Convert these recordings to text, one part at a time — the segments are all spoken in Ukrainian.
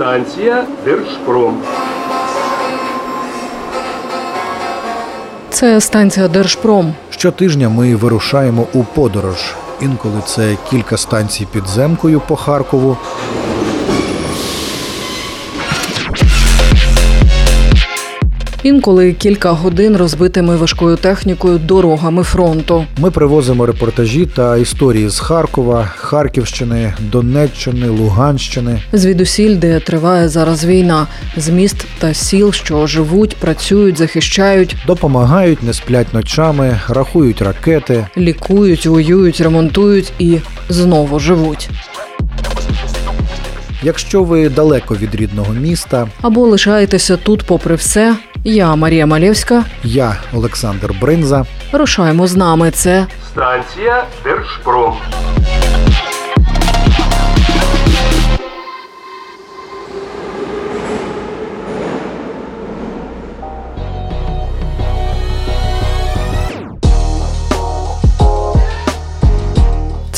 Станція Держпром. Це станція Держпром. Щотижня ми вирушаємо у подорож. Інколи це кілька станцій підземкою по Харкову. Інколи кілька годин розбитими важкою технікою дорогами фронту. Ми привозимо репортажі та історії з Харкова, Харківщини, Донеччини, Луганщини. Звідусіль, де триває зараз війна, з міст та сіл, що живуть, працюють, захищають, Допомагають, не сплять ночами, рахують ракети. лікують, воюють, ремонтують і знову живуть. Якщо ви далеко від рідного міста, Або лишаєтеся тут, попри все. Я Марія Малєвська. я Олександр Бринза. Рушаємо з нами. Це Станція Держпром.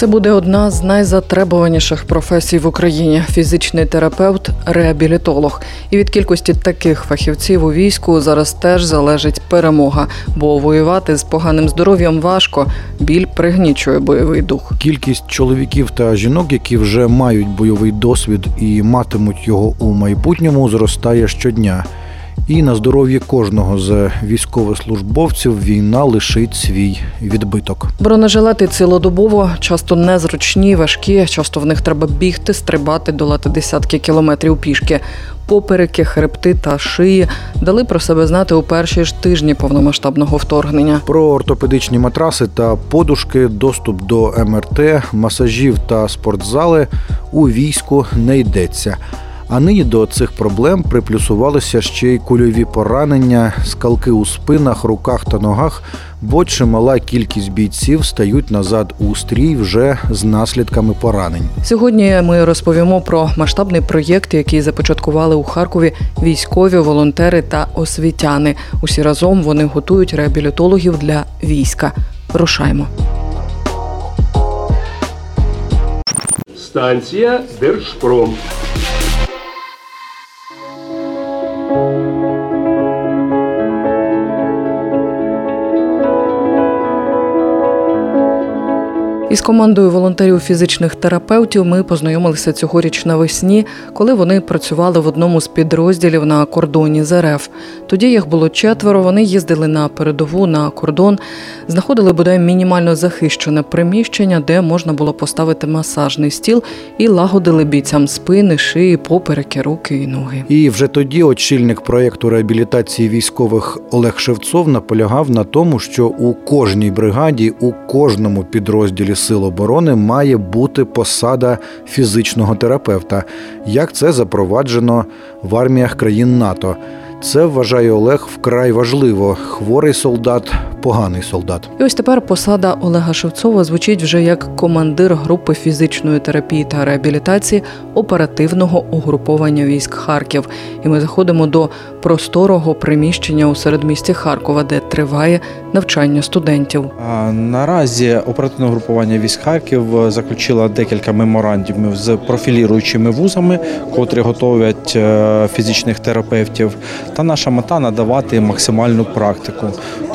Це буде одна з найзатребуваніших професій в Україні фізичний терапевт, реабілітолог. І від кількості таких фахівців у війську зараз теж залежить перемога, бо воювати з поганим здоров'ям важко. Біль пригнічує бойовий дух. Кількість чоловіків та жінок, які вже мають бойовий досвід і матимуть його у майбутньому, зростає щодня. І на здоров'ї кожного з військовослужбовців війна лишить свій відбиток. Бронежилети цілодобово, часто незручні, важкі. Часто в них треба бігти, стрибати, долати десятки кілометрів пішки. Попереки, хребти та шиї дали про себе знати у перші ж тижні повномасштабного вторгнення. Про ортопедичні матраси та подушки, доступ до МРТ, масажів та спортзали у війську не йдеться. А нині до цих проблем приплюсувалися ще й кульові поранення, скалки у спинах, руках та ногах, бо чимала кількість бійців стають назад у стрій вже з наслідками поранень. Сьогодні ми розповімо про масштабний проєкт, який започаткували у Харкові військові, волонтери та освітяни. Усі разом вони готують реабілітологів для війська. Рушаймо. Станція Держпром. Música Із командою волонтерів фізичних терапевтів ми познайомилися цьогоріч навесні, коли вони працювали в одному з підрозділів на кордоні з РФ. Тоді їх було четверо. Вони їздили на передову на кордон, знаходили бодай мінімально захищене приміщення, де можна було поставити масажний стіл, і лагодили бійцям спини, шиї, попереки, руки і ноги. І вже тоді очільник проєкту реабілітації військових Олег Шевцов наполягав на тому, що у кожній бригаді, у кожному підрозділі Сил оборони має бути посада фізичного терапевта, як це запроваджено в арміях країн НАТО. Це вважає Олег вкрай важливо. Хворий солдат, поганий солдат. І ось тепер посада Олега Шевцова звучить вже як командир групи фізичної терапії та реабілітації оперативного угруповання військ Харків. І ми заходимо до просторого приміщення у середмісті Харкова, де триває навчання студентів. А, Наразі оперативне групування військ Харків е, заключило декілька меморандумів з профіліруючими вузами, котрі готовлять е, фізичних терапевтів. Та наша мета надавати максимальну практику.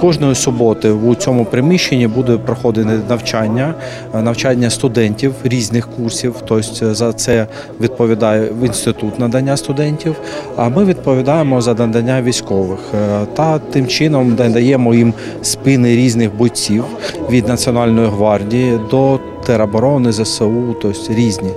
Кожної суботи у цьому приміщенні буде проходити навчання, е, навчання студентів різних курсів. Тобто за це відповідає інститут надання студентів. А ми відповідаємо за надання військових Е, та тим чином надаємо їм спини різних бойців від Національної гвардії до тероборони, ЗСУ, тобто різні.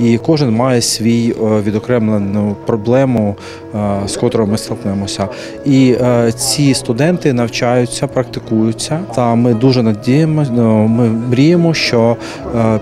І кожен має свій е, відокремлену проблему, е, з котрою ми стикнемося. І е, ці студенти навчаються, практикуються. Та ми дуже надіємося, ми мріємо, що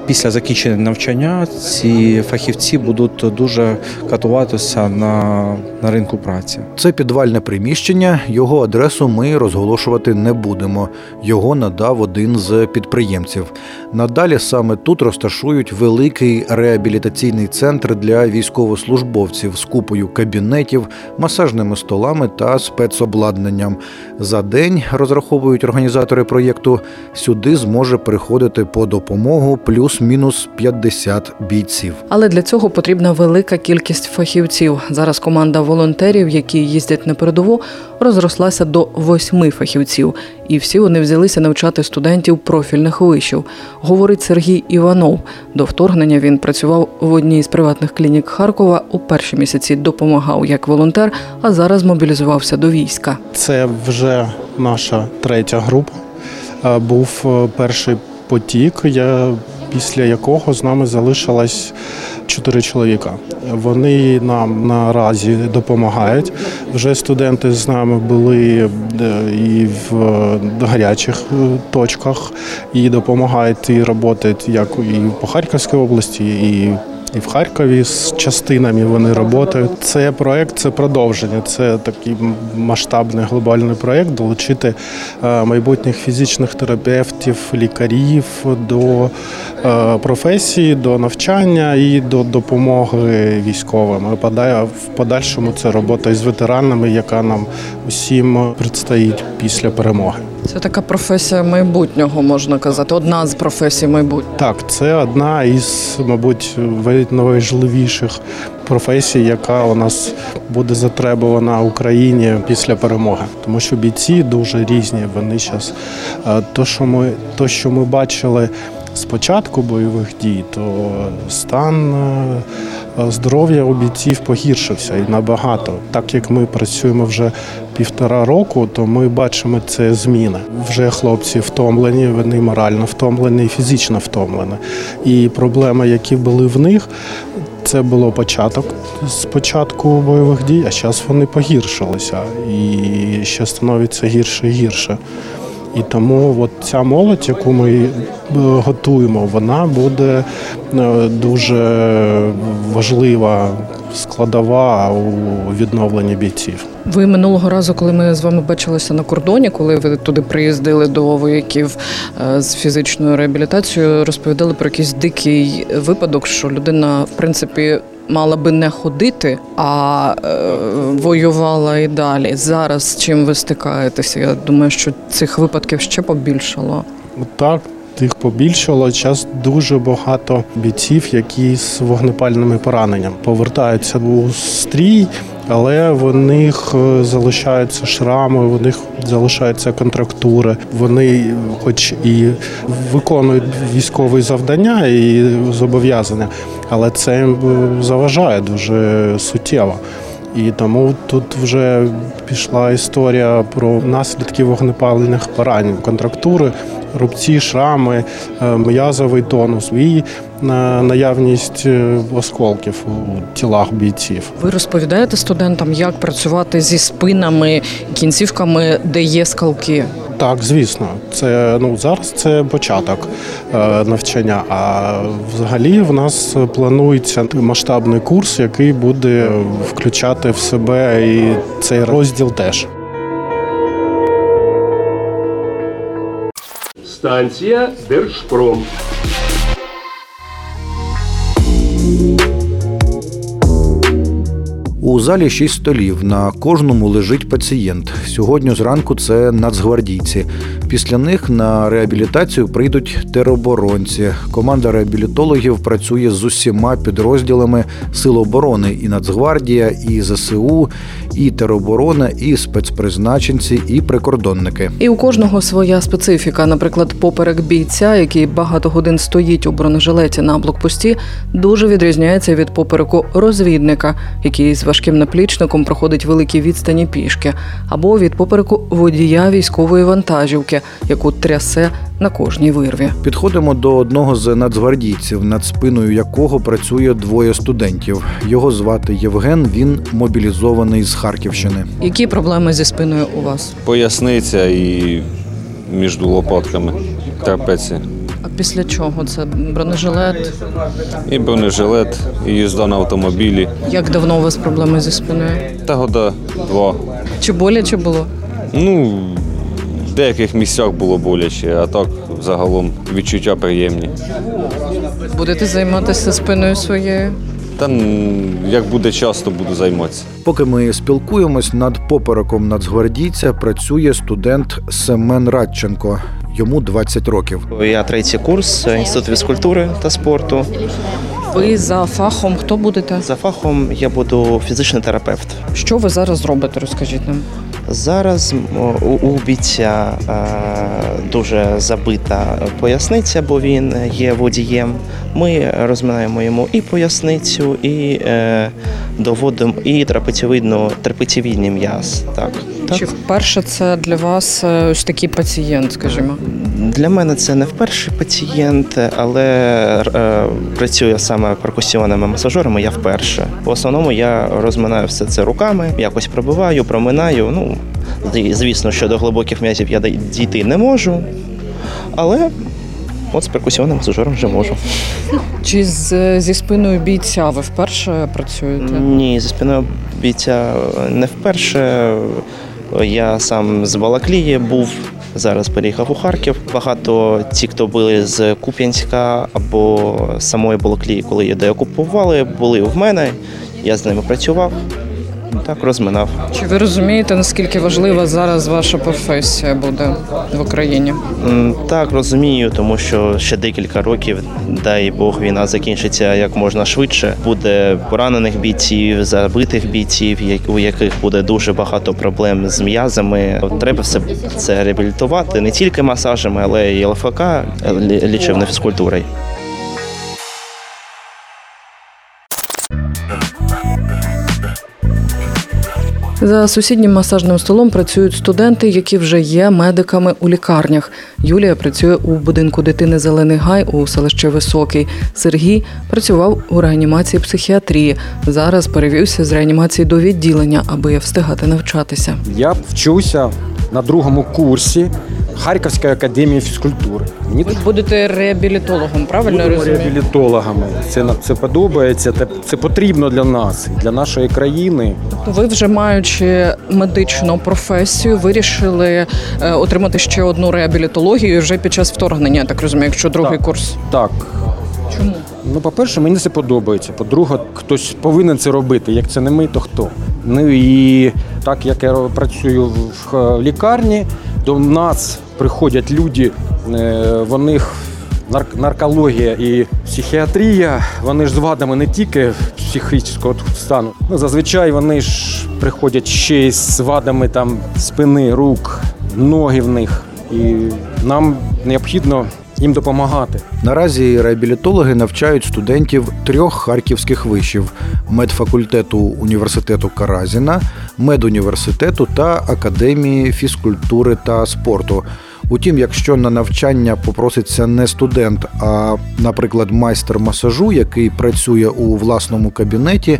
після закінчення навчання ці фахівці будуть дуже катуватися на, на ринку праці. Це підвальне приміщення. Його адресу ми розголошувати не будемо. Його надав один з підприємців. Надалі сам саме тут розташують великий реабілітаційний центр для військовослужбовців з купою кабінетів, масажними столами та спецобладнанням. За день розраховують організатори проєкту. Сюди зможе приходити по допомогу плюс-мінус 50 бійців. Але для цього потрібна велика кількість фахівців. Зараз команда волонтерів, які їздять на передову, розрослася до восьми фахівців, і всі вони взялися навчати студентів профільних вишів. Говорить Сергій Іванов. До вторгнення він працював в одній з приватних клінік Харкова. У перші місяці допомагав як волонтер, а зараз мобілізувався до війська. Це вже наша третя група. Е, Був е, перший потік, я, після якого з нами залишилось чотири чоловіка. Вони нам наразі допомагають. Вже студенти з нами були е, і в е, гарячих е, точках, і допомагають і працюють як і по Харківській області, і і в Харкові з частинами вони працюють. Це проект, це продовження. Це такий масштабний глобальний проект долучити е, майбутніх фізичних терапевтів, лікарів до е, професії, до навчання і до допомоги військовим. Пода- в подальшому це робота із ветеранами, яка нам усім предстоїть після перемоги. Це така професія майбутнього, можна казати. Одна з професій майбутнього. Так, це одна із, мабуть, найважливіших професій, яка у нас буде затребувана Україні після перемоги. Тому що бійці дуже різні. Вони зараз то, що ми, то, що ми бачили з початку бойових дій, то стан е, здоров'я у бійців погіршився і набагато. Так як ми працюємо вже півтора року, то ми бачимо це зміни. Вже хлопці втомлені, вони морально втомлені, і фізично втомлені. І проблеми, які були в них, це було початок з початку бойових дій, а зараз вони погіршилися і ще становиться гірше і гірше. І тому от ця молодь, яку ми е, готуємо, вона буде е, дуже важлива складова у відновленні бійців. Ви минулого разу, коли ми з вами бачилися на кордоні, коли ви туди приїздили до вояків е, з фізичною реабілітацією, розповідали про якийсь дикий випадок, що людина, в принципі, мала би не ходити, а е, воювала і далі. Зараз чим ви стикаєтеся? Я думаю, що цих випадків ще побільшало. Так, тих побільшало. Час дуже багато бійців, які з вогнепальними пораненням повертаються у стрій, але в них е, залишаються шрами, в них залишаються контрактури. Вони, хоч і виконують військові завдання і зобов'язання, але це е, заважає дуже суттєво. І тому тут вже пішла історія про наслідки вогнепальних поранень, контрактури, рубці, шрами, е, м'язовий тонус і е, наявність е, осколків у тілах бійців. Ви розповідаєте студентам, як працювати зі спинами, кінцівками, де є скалки. Так, звісно, це ну зараз це початок е, навчання. А взагалі в нас планується масштабний курс, який буде включати в себе і цей розділ теж. Станція Держпром. У залі шість столів. На кожному лежить пацієнт. Сьогодні зранку це нацгвардійці. Після них на реабілітацію прийдуть тероборонці. Команда реабілітологів працює з усіма підрозділами Сил оборони і Нацгвардія, і ЗСУ, і тероборона, і спецпризначенці, і прикордонники. І у кожного своя специфіка. Наприклад, поперек бійця, який багато годин стоїть у бронежилеті на блокпості, дуже відрізняється від попереку розвідника, який з важким наплічником проходить великі відстані пішки, або від попереку водія військової вантажівки, яку трясе на кожній вирві. Підходимо до одного з нацгвардійців, над спиною якого працює двоє студентів. Його звати Євген. Він мобілізований з Харківщини. Які проблеми зі спиною у вас? Поясниця і між лопатками трапеція. А після чого це бронежилет? І бронежилет, і їзда на автомобілі. Як давно у вас проблеми зі спиною? Та года два. Чи боляче було? Ну, в деяких місцях було боляче, а так загалом відчуття приємні. Будете займатися спиною своєю? Та як буде час, то буду займатися. Поки ми спілкуємось над попереком нацгвардійця, працює студент Семен Радченко. Йому 20 років. Я третій курс Інституту фізкультури та спорту. Ви за фахом хто будете? За фахом я буду фізичний терапевт. Що ви зараз робите? Розкажіть нам. Зараз у, бійця е, дуже забита поясниця, бо він є водієм. Ми розминаємо йому і поясницю, і е, доводимо і трапеціовидну трапеціовідний м'яз. Так, так. Чи вперше це для вас е, ось такий пацієнт, скажімо? Для мене це не вперше пацієнт, але е, працюю саме перкусіонними масажерами. Я вперше. В основному я розминаю все це руками, якось пробиваю, проминаю. Ну звісно, що до глибоких м'язів я дійти не можу, але от з перкусіонним масажером вже можу. Чи з, зі спиною бійця ви вперше працюєте? Ні, зі спиною бійця не вперше. Я сам з Балаклії був. Зараз переїхав у Харків. Багато ті, хто були з Куп'янська або самої Балаклії, коли її деокупували, були в мене. Я з ними працював. Так розминав. Чи ви розумієте, наскільки важлива зараз ваша професія буде в Україні? Так, розумію, тому що ще декілька років, дай Бог, війна закінчиться як можна швидше. Буде поранених бійців, забитих бійців, у яких буде дуже багато проблем з м'язами. Треба все це реабілітувати не тільки масажами, але й ЛФК, лі- лічебною фізкультурою. За сусіднім масажним столом працюють студенти, які вже є медиками у лікарнях. Юлія працює у будинку дитини Зелений Гай у селищі Високий. Сергій працював у реанімації психіатрії. Зараз перевівся з реанімації до відділення, аби встигати навчатися. Я вчуся на другому курсі Харківської академії фізкультури. Мені Ви будете реабілітологом, правильно Будемо розумію? реабілітологами. Це це подобається. Це, це потрібно для нас, для нашої країни. Ви вже маючи медичну професію, вирішили е, отримати ще одну реабілітологію вже під час вторгнення. Я так розумію, якщо другий Так. курс. Так. Чому? Ну, по-перше, мені це подобається. По-друге, хтось повинен це робити. Як це не ми, то хто? Ну і так як я працюю в е, лікарні, до нас приходять люди, е, в них наркологія і психіатрія, вони ж з вадами не тільки психічного стану. Ну, зазвичай вони ж приходять ще й з вадами там спини, рук, ноги в них. І нам необхідно їм допомагати. Наразі реабілітологи навчають студентів трьох харківських вишів: медфакультету університету Каразіна, медуніверситету та академії фізкультури та спорту. Утім, якщо на навчання попроситься не студент, а, наприклад, майстер масажу, який працює у власному кабінеті,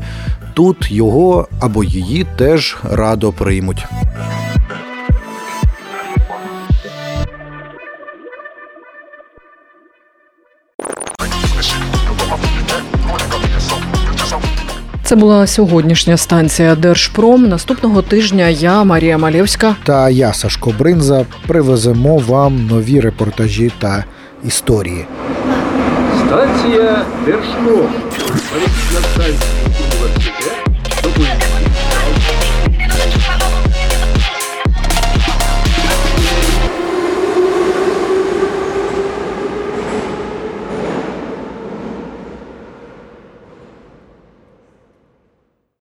тут його або її теж радо приймуть. Це була сьогоднішня станція Держпром. Наступного тижня я, Марія Малєвська, Та я, Сашко Бринза, привеземо вам нові репортажі та історії. Станція Держпром.